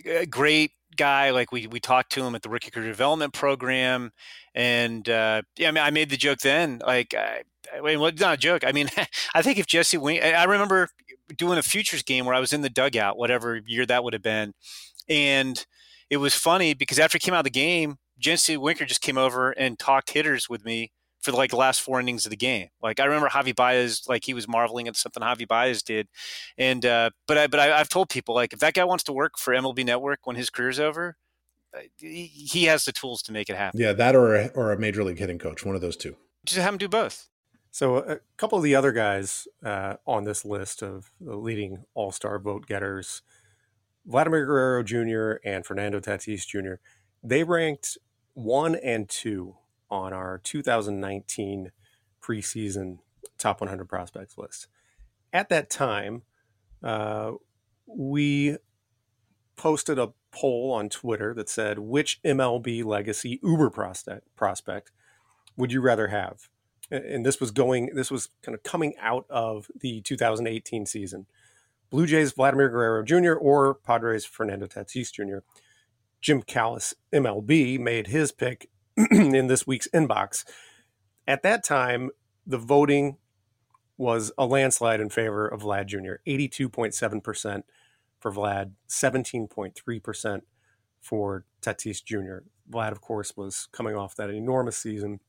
A great guy. Like we we talked to him at the rookie career development program, and uh, yeah, I mean, I made the joke then. Like, I, I mean, well, not a joke. I mean, I think if Jesse Wing, I remember doing a futures game where I was in the dugout, whatever year that would have been, and it was funny because after he came out of the game, Jesse Winker just came over and talked hitters with me for like the last four innings of the game. Like I remember Javi Baez, like he was marveling at something Javi Baez did, and uh, but I but I, have told people like if that guy wants to work for MLB Network when his career's over, uh, he has the tools to make it happen. Yeah, that or a, or a major league hitting coach, one of those two. Just have him do both. So a couple of the other guys uh, on this list of the leading All Star vote getters, Vladimir Guerrero Jr. and Fernando Tatis Jr. They ranked one and two on our 2019 preseason top 100 prospects list. At that time, uh, we posted a poll on Twitter that said, which MLB legacy Uber prospect, prospect would you rather have? And this was going, this was kind of coming out of the 2018 season. Blue Jays Vladimir Guerrero Jr. or Padres Fernando Tatis Jr. Jim Callis, MLB, made his pick in this week's inbox. At that time, the voting was a landslide in favor of Vlad Jr. 82.7% for Vlad, 17.3% for Tatis Jr. Vlad, of course, was coming off that enormous season,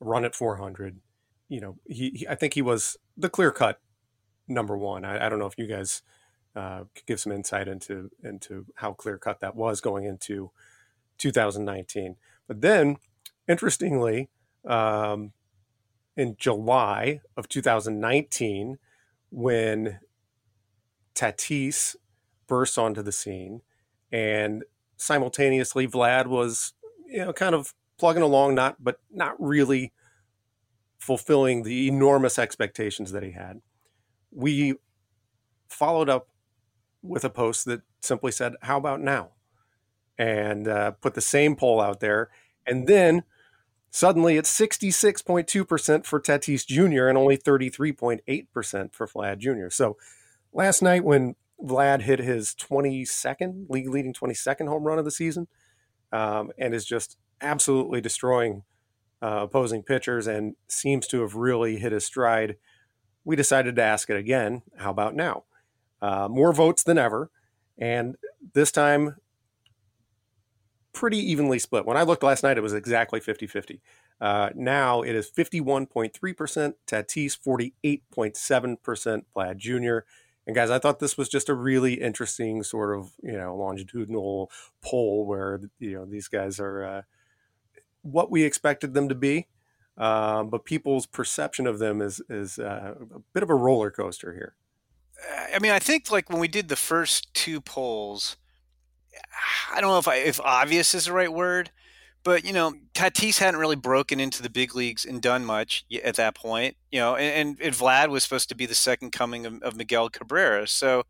run at 400. You know, he, he I think he was the clear cut number one. I, I, don't know if you guys uh, could give some insight into into how clear cut that was going into 2019. But then Interestingly, um, in July of 2019, when Tatis burst onto the scene, and simultaneously Vlad was, you know, kind of plugging along, not but not really fulfilling the enormous expectations that he had. We followed up with a post that simply said, "How about now?" and uh, put the same poll out there, and then Suddenly, it's 66.2% for Tatis Jr. and only 33.8% for Vlad Jr. So last night, when Vlad hit his 22nd, league leading 22nd home run of the season, um, and is just absolutely destroying uh, opposing pitchers and seems to have really hit his stride, we decided to ask it again. How about now? Uh, more votes than ever. And this time, pretty evenly split. When I looked last night, it was exactly 50 50. Uh, now it is 51.3%, Tatis 48.7%, Vlad Jr. And guys, I thought this was just a really interesting sort of, you know, longitudinal poll where, you know, these guys are uh, what we expected them to be. Um, but people's perception of them is, is uh, a bit of a roller coaster here. I mean, I think like when we did the first two polls, I don't know if I, if obvious is the right word, but you know, Tatis hadn't really broken into the big leagues and done much at that point. You know, and, and Vlad was supposed to be the second coming of, of Miguel Cabrera, so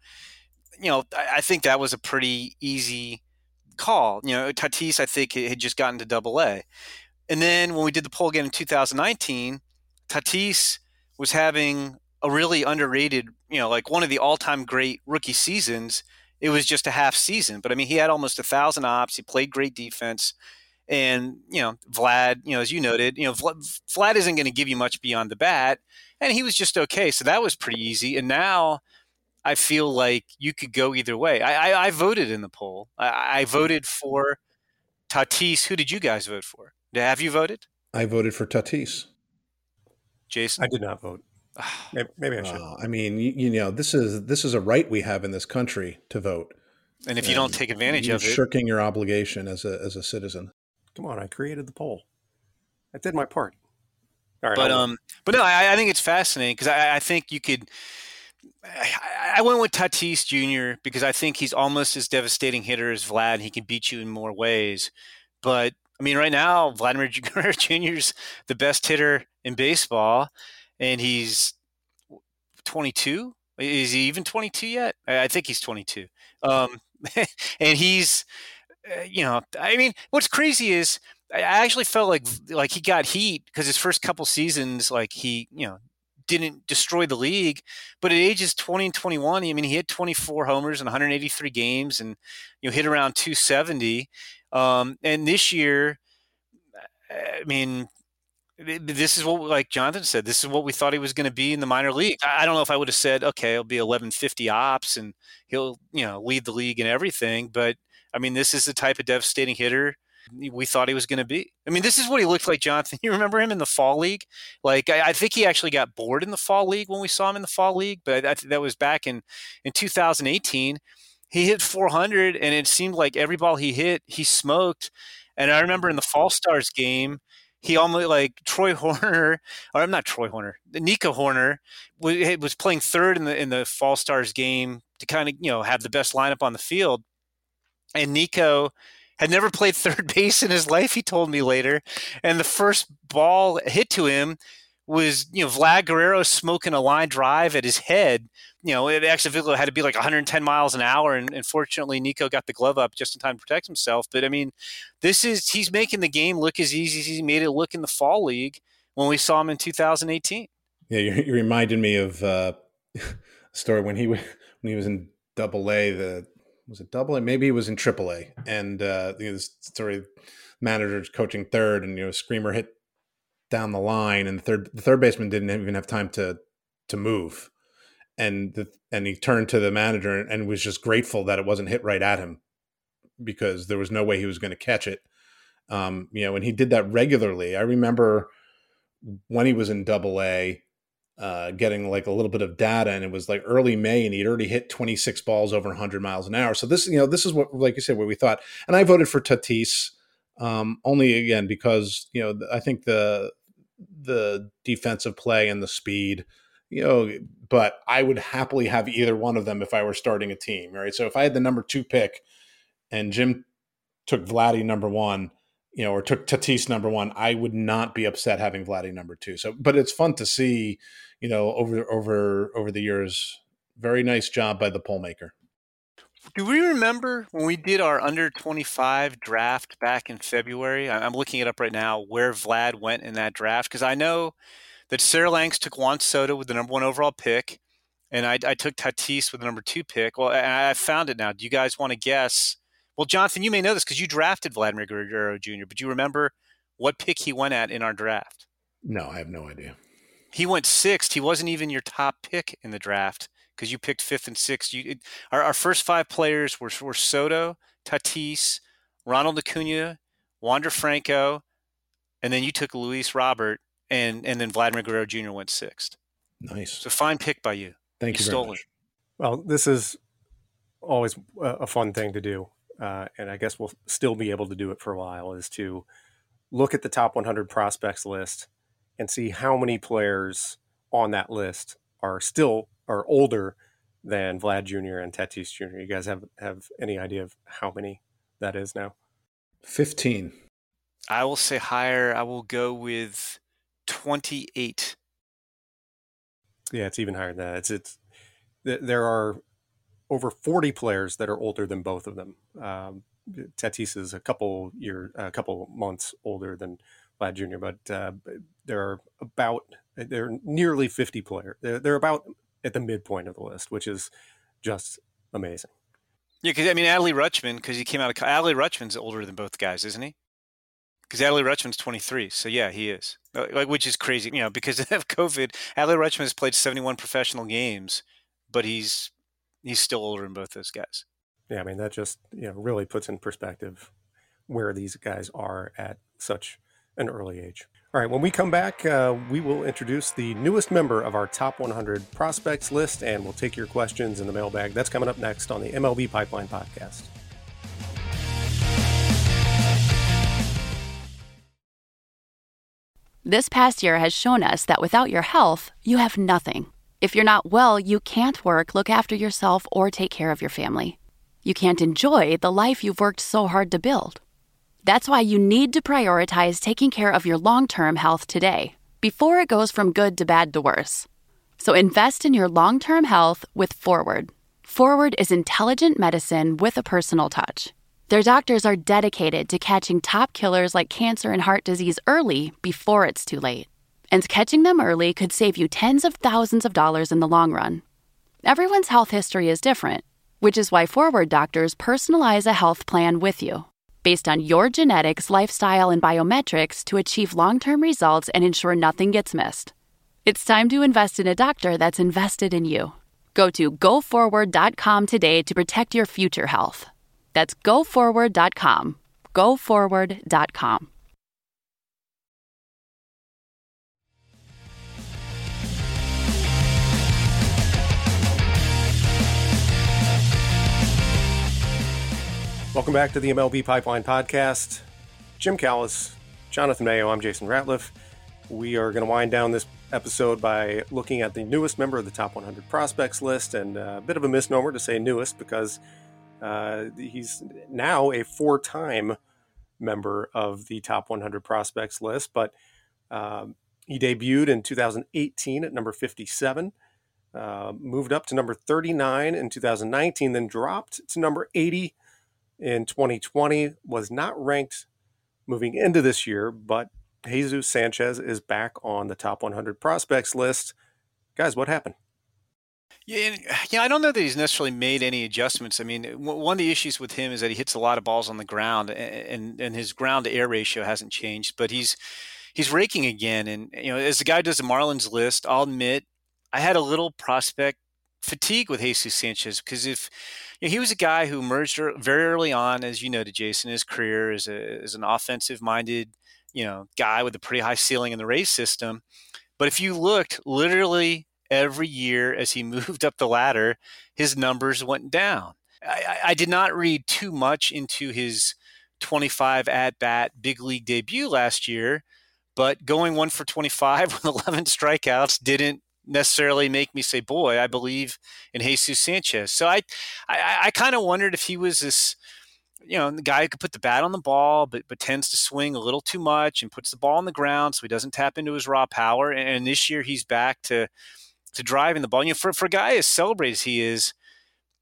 you know, I, I, think that was a pretty easy call. You know, Tatis, I think, had just gotten to Double A, and then when we did the poll again in 2019, Tatis was having a really underrated, you know, like one of the all-time great rookie seasons it was just a half season. But I mean, he had almost a thousand ops. He played great defense. And, you know, Vlad, you know, as you noted, you know, Vlad, Vlad isn't going to give you much beyond the bat. And he was just okay. So that was pretty easy. And now I feel like you could go either way. I, I, I voted in the poll. I, I voted for Tatis. Who did you guys vote for? Have you voted? I voted for Tatis. Jason? I did not vote. Maybe, maybe, I should. Uh, I mean, you, you, know, this is this is a right we have in this country to vote. And if you and don't take advantage of it, shirking your obligation as a as a citizen. Come on, I created the poll. I did my part. All right, but um, but no, I, I think it's fascinating because I, I think you could. I, I went with Tatis Jr. because I think he's almost as devastating hitter as Vlad. He can beat you in more ways, but I mean, right now, Vladimir Guerrero Jr. is the best hitter in baseball and he's 22. Is he even 22 yet? I think he's 22. Um, and he's, uh, you know, I mean, what's crazy is I actually felt like like he got heat because his first couple seasons, like he, you know, didn't destroy the league. But at ages 20 and 21, I mean, he hit 24 homers in 183 games and, you know, hit around 270. Um, and this year, I mean, this is what, like Jonathan said, this is what we thought he was going to be in the minor league. I don't know if I would have said, okay, he'll be 1150 ops and he'll, you know, lead the league and everything. But I mean, this is the type of devastating hitter we thought he was going to be. I mean, this is what he looked like, Jonathan. You remember him in the fall league? Like, I, I think he actually got bored in the fall league when we saw him in the fall league, but I, that was back in, in 2018. He hit 400, and it seemed like every ball he hit, he smoked. And I remember in the Fall Stars game, he almost like Troy Horner, or I'm not Troy Horner, Nico Hoerner was playing third in the in the Fall Stars game to kind of you know have the best lineup on the field, and Nico had never played third base in his life. He told me later, and the first ball hit to him was you know Vlad Guerrero smoking a line drive at his head. You know, it actually had to be like 110 miles an hour, and, and fortunately Nico got the glove up just in time to protect himself. But I mean, this is he's making the game look as easy as he made it look in the fall league when we saw him in 2018. Yeah, you, you reminded me of uh, a story when he when he was in Double A. The was it Double A? Maybe he was in Triple A, and uh, you know, this story manager's coaching third, and you know, screamer hit down the line, and the third the third baseman didn't even have time to to move, and the, and he turned to the manager and, and was just grateful that it wasn't hit right at him because there was no way he was going to catch it. Um, you know, and he did that regularly. I remember when he was in Double A, uh, getting like a little bit of data, and it was like early May, and he'd already hit 26 balls over 100 miles an hour. So this, you know, this is what, like you said, what we thought. And I voted for Tatis um, only again because you know I think the the defensive play and the speed, you know, but I would happily have either one of them if I were starting a team, right? So if I had the number two pick and Jim took Vladdy number one, you know, or took Tatis number one, I would not be upset having Vladdy number two. So, but it's fun to see, you know, over over over the years. Very nice job by the poll maker. Do we remember when we did our under 25 draft back in February? I'm looking it up right now where Vlad went in that draft because I know that Sarah Langs took Juan Soto with the number one overall pick, and I, I took Tatis with the number two pick. Well, I found it now. Do you guys want to guess? Well, Jonathan, you may know this because you drafted Vladimir Guerrero Jr., but do you remember what pick he went at in our draft? No, I have no idea. He went sixth. He wasn't even your top pick in the draft because you picked fifth and sixth. You, it, our, our first five players were, were Soto, Tatis, Ronald Acuna, Wander Franco, and then you took Luis Robert, and and then Vladimir Guerrero Jr. went sixth. Nice. So fine pick by you. Thank you. you stole it. Well, this is always a fun thing to do, uh, and I guess we'll still be able to do it for a while. Is to look at the top 100 prospects list and see how many players on that list are still are older than Vlad Jr. and Tatis Jr. You guys have have any idea of how many that is now? Fifteen. I will say higher. I will go with twenty-eight. Yeah, it's even higher than that. It's it's there are over forty players that are older than both of them. Um, Tatis is a couple year, a couple months older than Vlad Jr., but uh, there are about they're nearly fifty players. They're, they're about at the midpoint of the list, which is just amazing. Yeah, because I mean, Adley Rutschman, because he came out of Adley Rutschman's older than both guys, isn't he? Because Adley Rutschman's 23, so yeah, he is. Uh, like, which is crazy, you know, because of COVID. Adley Rutschman has played 71 professional games, but he's he's still older than both those guys. Yeah, I mean that just you know really puts in perspective where these guys are at such an early age. All right, when we come back, uh, we will introduce the newest member of our top 100 prospects list, and we'll take your questions in the mailbag. That's coming up next on the MLB Pipeline Podcast. This past year has shown us that without your health, you have nothing. If you're not well, you can't work, look after yourself, or take care of your family. You can't enjoy the life you've worked so hard to build. That's why you need to prioritize taking care of your long term health today before it goes from good to bad to worse. So invest in your long term health with Forward. Forward is intelligent medicine with a personal touch. Their doctors are dedicated to catching top killers like cancer and heart disease early before it's too late. And catching them early could save you tens of thousands of dollars in the long run. Everyone's health history is different, which is why Forward doctors personalize a health plan with you. Based on your genetics, lifestyle, and biometrics to achieve long term results and ensure nothing gets missed. It's time to invest in a doctor that's invested in you. Go to goforward.com today to protect your future health. That's goforward.com. Goforward.com. Welcome back to the MLB Pipeline Podcast. Jim Callis, Jonathan Mayo, I'm Jason Ratliff. We are going to wind down this episode by looking at the newest member of the top 100 prospects list, and a bit of a misnomer to say newest because uh, he's now a four time member of the top 100 prospects list, but um, he debuted in 2018 at number 57. Uh, moved up to number 39 in 2019, then dropped to number 80 in 2020 was not ranked moving into this year, but Jesus Sanchez is back on the top 100 prospects list. Guys, what happened? Yeah, yeah, I don't know that he's necessarily made any adjustments. I mean, one of the issues with him is that he hits a lot of balls on the ground, and and his ground to air ratio hasn't changed. But he's he's raking again, and you know, as the guy does the Marlins list, I'll admit I had a little prospect fatigue with Jesus Sanchez because if know, he was a guy who emerged very early on, as you to Jason, his career as, a, as an offensive minded, you know, guy with a pretty high ceiling in the Rays system. But if you looked literally every year as he moved up the ladder, his numbers went down. I, I did not read too much into his 25 at bat big league debut last year, but going one for 25 with 11 strikeouts didn't necessarily make me say, "Boy, I believe in Jesus Sanchez." So I, I, I kind of wondered if he was this, you know, the guy who could put the bat on the ball, but but tends to swing a little too much and puts the ball on the ground, so he doesn't tap into his raw power. And this year he's back to to driving the ball. You know, for for a guy as celebrated as he is.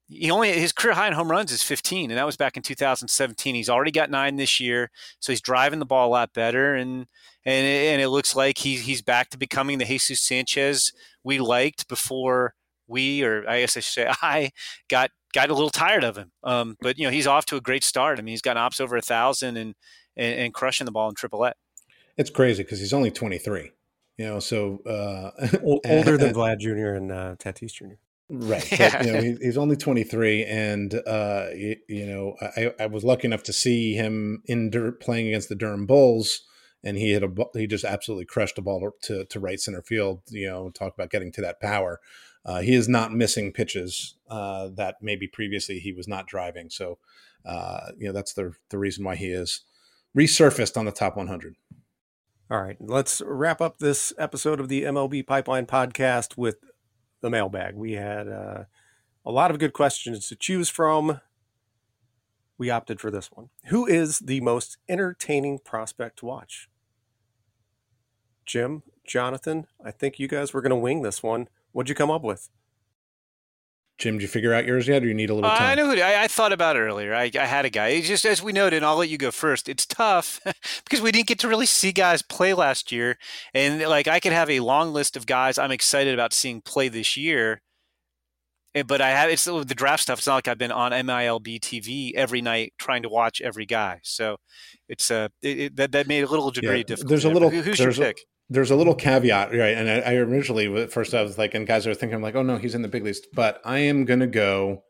He only his career high in home runs is 15, and that was back in 2017. He's already got nine this year, so he's driving the ball a lot better. And and and it looks like he's he's back to becoming the Jesus Sanchez we liked before we, or I guess I should say, I got got a little tired of him. Um, but you know, he's off to a great start. I mean, he's got ops over a thousand and, and, and crushing the ball in Triple A. It's crazy because he's only 23. You know, so uh, older than Vlad Jr. and uh, Tatis Jr. Right. But, you know, he, he's only 23. And, uh, you, you know, I, I, was lucky enough to see him in playing against the Durham Bulls and he hit a he just absolutely crushed the ball to to right center field. You know, talk about getting to that power. Uh, he is not missing pitches uh, that maybe previously he was not driving. So, uh, you know, that's the the reason why he is resurfaced on the top 100. All right, let's wrap up this episode of the MLB Pipeline podcast with the mailbag. We had uh, a lot of good questions to choose from. We opted for this one. Who is the most entertaining prospect to watch? Jim, Jonathan, I think you guys were going to wing this one. What'd you come up with? Jim, did you figure out yours yet, or you need a little time? Uh, I know who. I, I, thought about it earlier. I, I had a guy. It's just as we noted, and I'll let you go first. It's tough because we didn't get to really see guys play last year, and like I could have a long list of guys I'm excited about seeing play this year. Eh, but I have it's the draft stuff. It's not like I've been on MILB TV every night trying to watch every guy. So it's uh it, it, that that made a little degree yeah, difficult. There's a little. Who's your pick? There's a little caveat, right? And I, I originally, at first, I was like, and guys are thinking, I'm like, oh no, he's in the big leagues. But I am going to go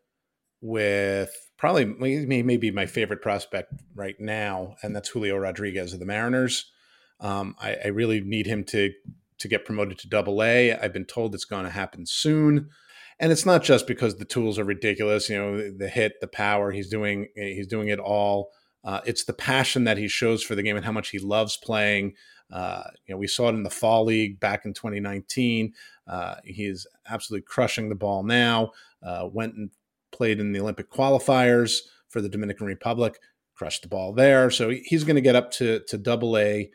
with probably maybe my favorite prospect right now, and that's Julio Rodriguez of the Mariners. Um, I, I, really need him to to get promoted to Double A. I've been told it's going to happen soon, and it's not just because the tools are ridiculous. You know, the hit, the power. He's doing he's doing it all. Uh, it's the passion that he shows for the game and how much he loves playing. Uh, you know, we saw it in the fall league back in 2019. Uh, he is absolutely crushing the ball now. Uh, went and played in the Olympic qualifiers for the Dominican Republic, crushed the ball there. So he's going to get up to to Double A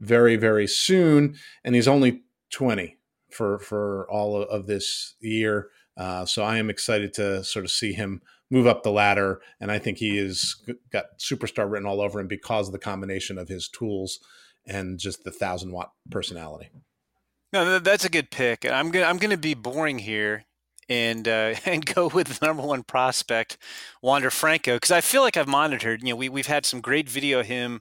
very very soon, and he's only 20 for for all of this year. Uh, so I am excited to sort of see him move up the ladder, and I think he has got superstar written all over him because of the combination of his tools and just the thousand watt personality. No, that's a good pick. I'm gonna I'm gonna be boring here and uh, and go with the number one prospect, Wander Franco, because I feel like I've monitored. You know, we we've had some great video of him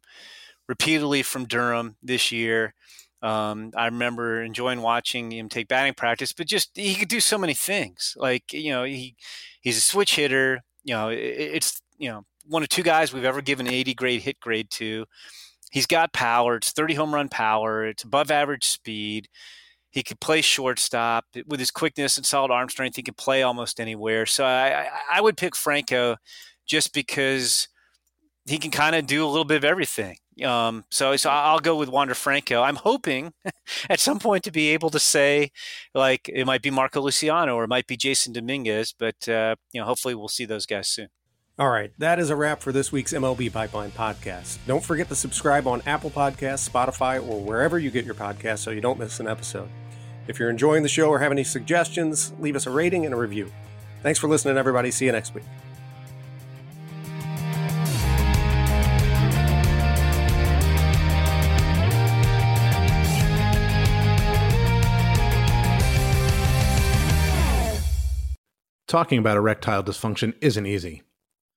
repeatedly from Durham this year. Um, I remember enjoying watching him take batting practice, but just he could do so many things. Like you know, he he's a switch hitter. You know, it, it's you know one of two guys we've ever given 80 grade hit grade to. He's got power. It's 30 home run power. It's above average speed. He could play shortstop with his quickness and solid arm strength. He can play almost anywhere. So I, I would pick Franco just because he can kind of do a little bit of everything. Um, so, so I'll go with Wander Franco. I'm hoping at some point to be able to say, like, it might be Marco Luciano or it might be Jasson Dominguez, but uh, you know, hopefully we'll see those guys soon. All right, that is a wrap for this week's MLB Pipeline podcast. Don't forget to subscribe on Apple Podcasts, Spotify, or wherever you get your podcasts so you don't miss an episode. If you're enjoying the show or have any suggestions, leave us a rating and a review. Thanks for listening, everybody. See you next week. Talking about erectile dysfunction isn't easy.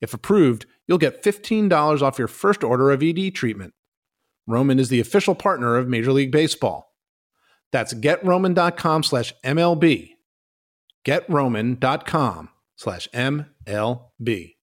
If approved, you'll get $15 off your first order of ED treatment. Roman is the official partner of Major League Baseball. That's getroman.com slash MLB. Getroman.com slash MLB.